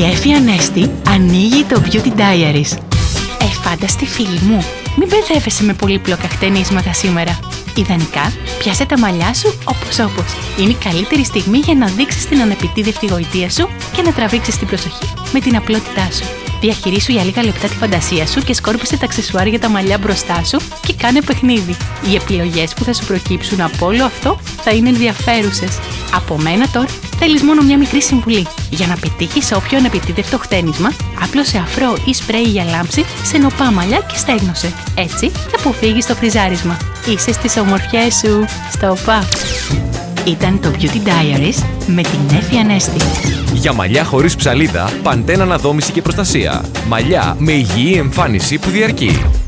Η Εφη Ανέστη ανοίγει το Beauty Diaries. Εφάνταστη φίλη μου, μην μπερδεύεσαι με πολύπλοκα χτενίσματα σήμερα. Ιδανικά, πιάσε τα μαλλιά σου όπως όπως. Είναι η καλύτερη στιγμή για να δείξεις την ανεπιτίδευτη γοητεία σου και να τραβήξεις την προσοχή με την απλότητά σου. Διαχειρίσου για λίγα λεπτά τη φαντασία σου και σκόρπισε τα αξεσουάρ για τα μαλλιά μπροστά σου και κάνε παιχνίδι. Οι επιλογές που θα σου προκύψουν από όλο αυτό θα είναι ενδιαφέρουσες. Από μένα τώρα θέλεις μόνο μια μικρή συμβουλή. Για να πετύχεις όποιο ανεπιτίδευτο χτένισμα, άπλωσε αφρό ή σπρέι για λάμψη σε νοπά μαλλιά και στέγνωσε. Έτσι θα αποφύγεις το φριζάρισμα. Είσαι στις ομορφιές σου. Στο πα! Ήταν το Beauty Diaries με την Εφη Ανέστη. Για μαλλιά χωρίς ψαλίδα, παντένα αναδόμηση και προστασία. Μαλλιά με υγιή εμφάνιση που διαρκεί.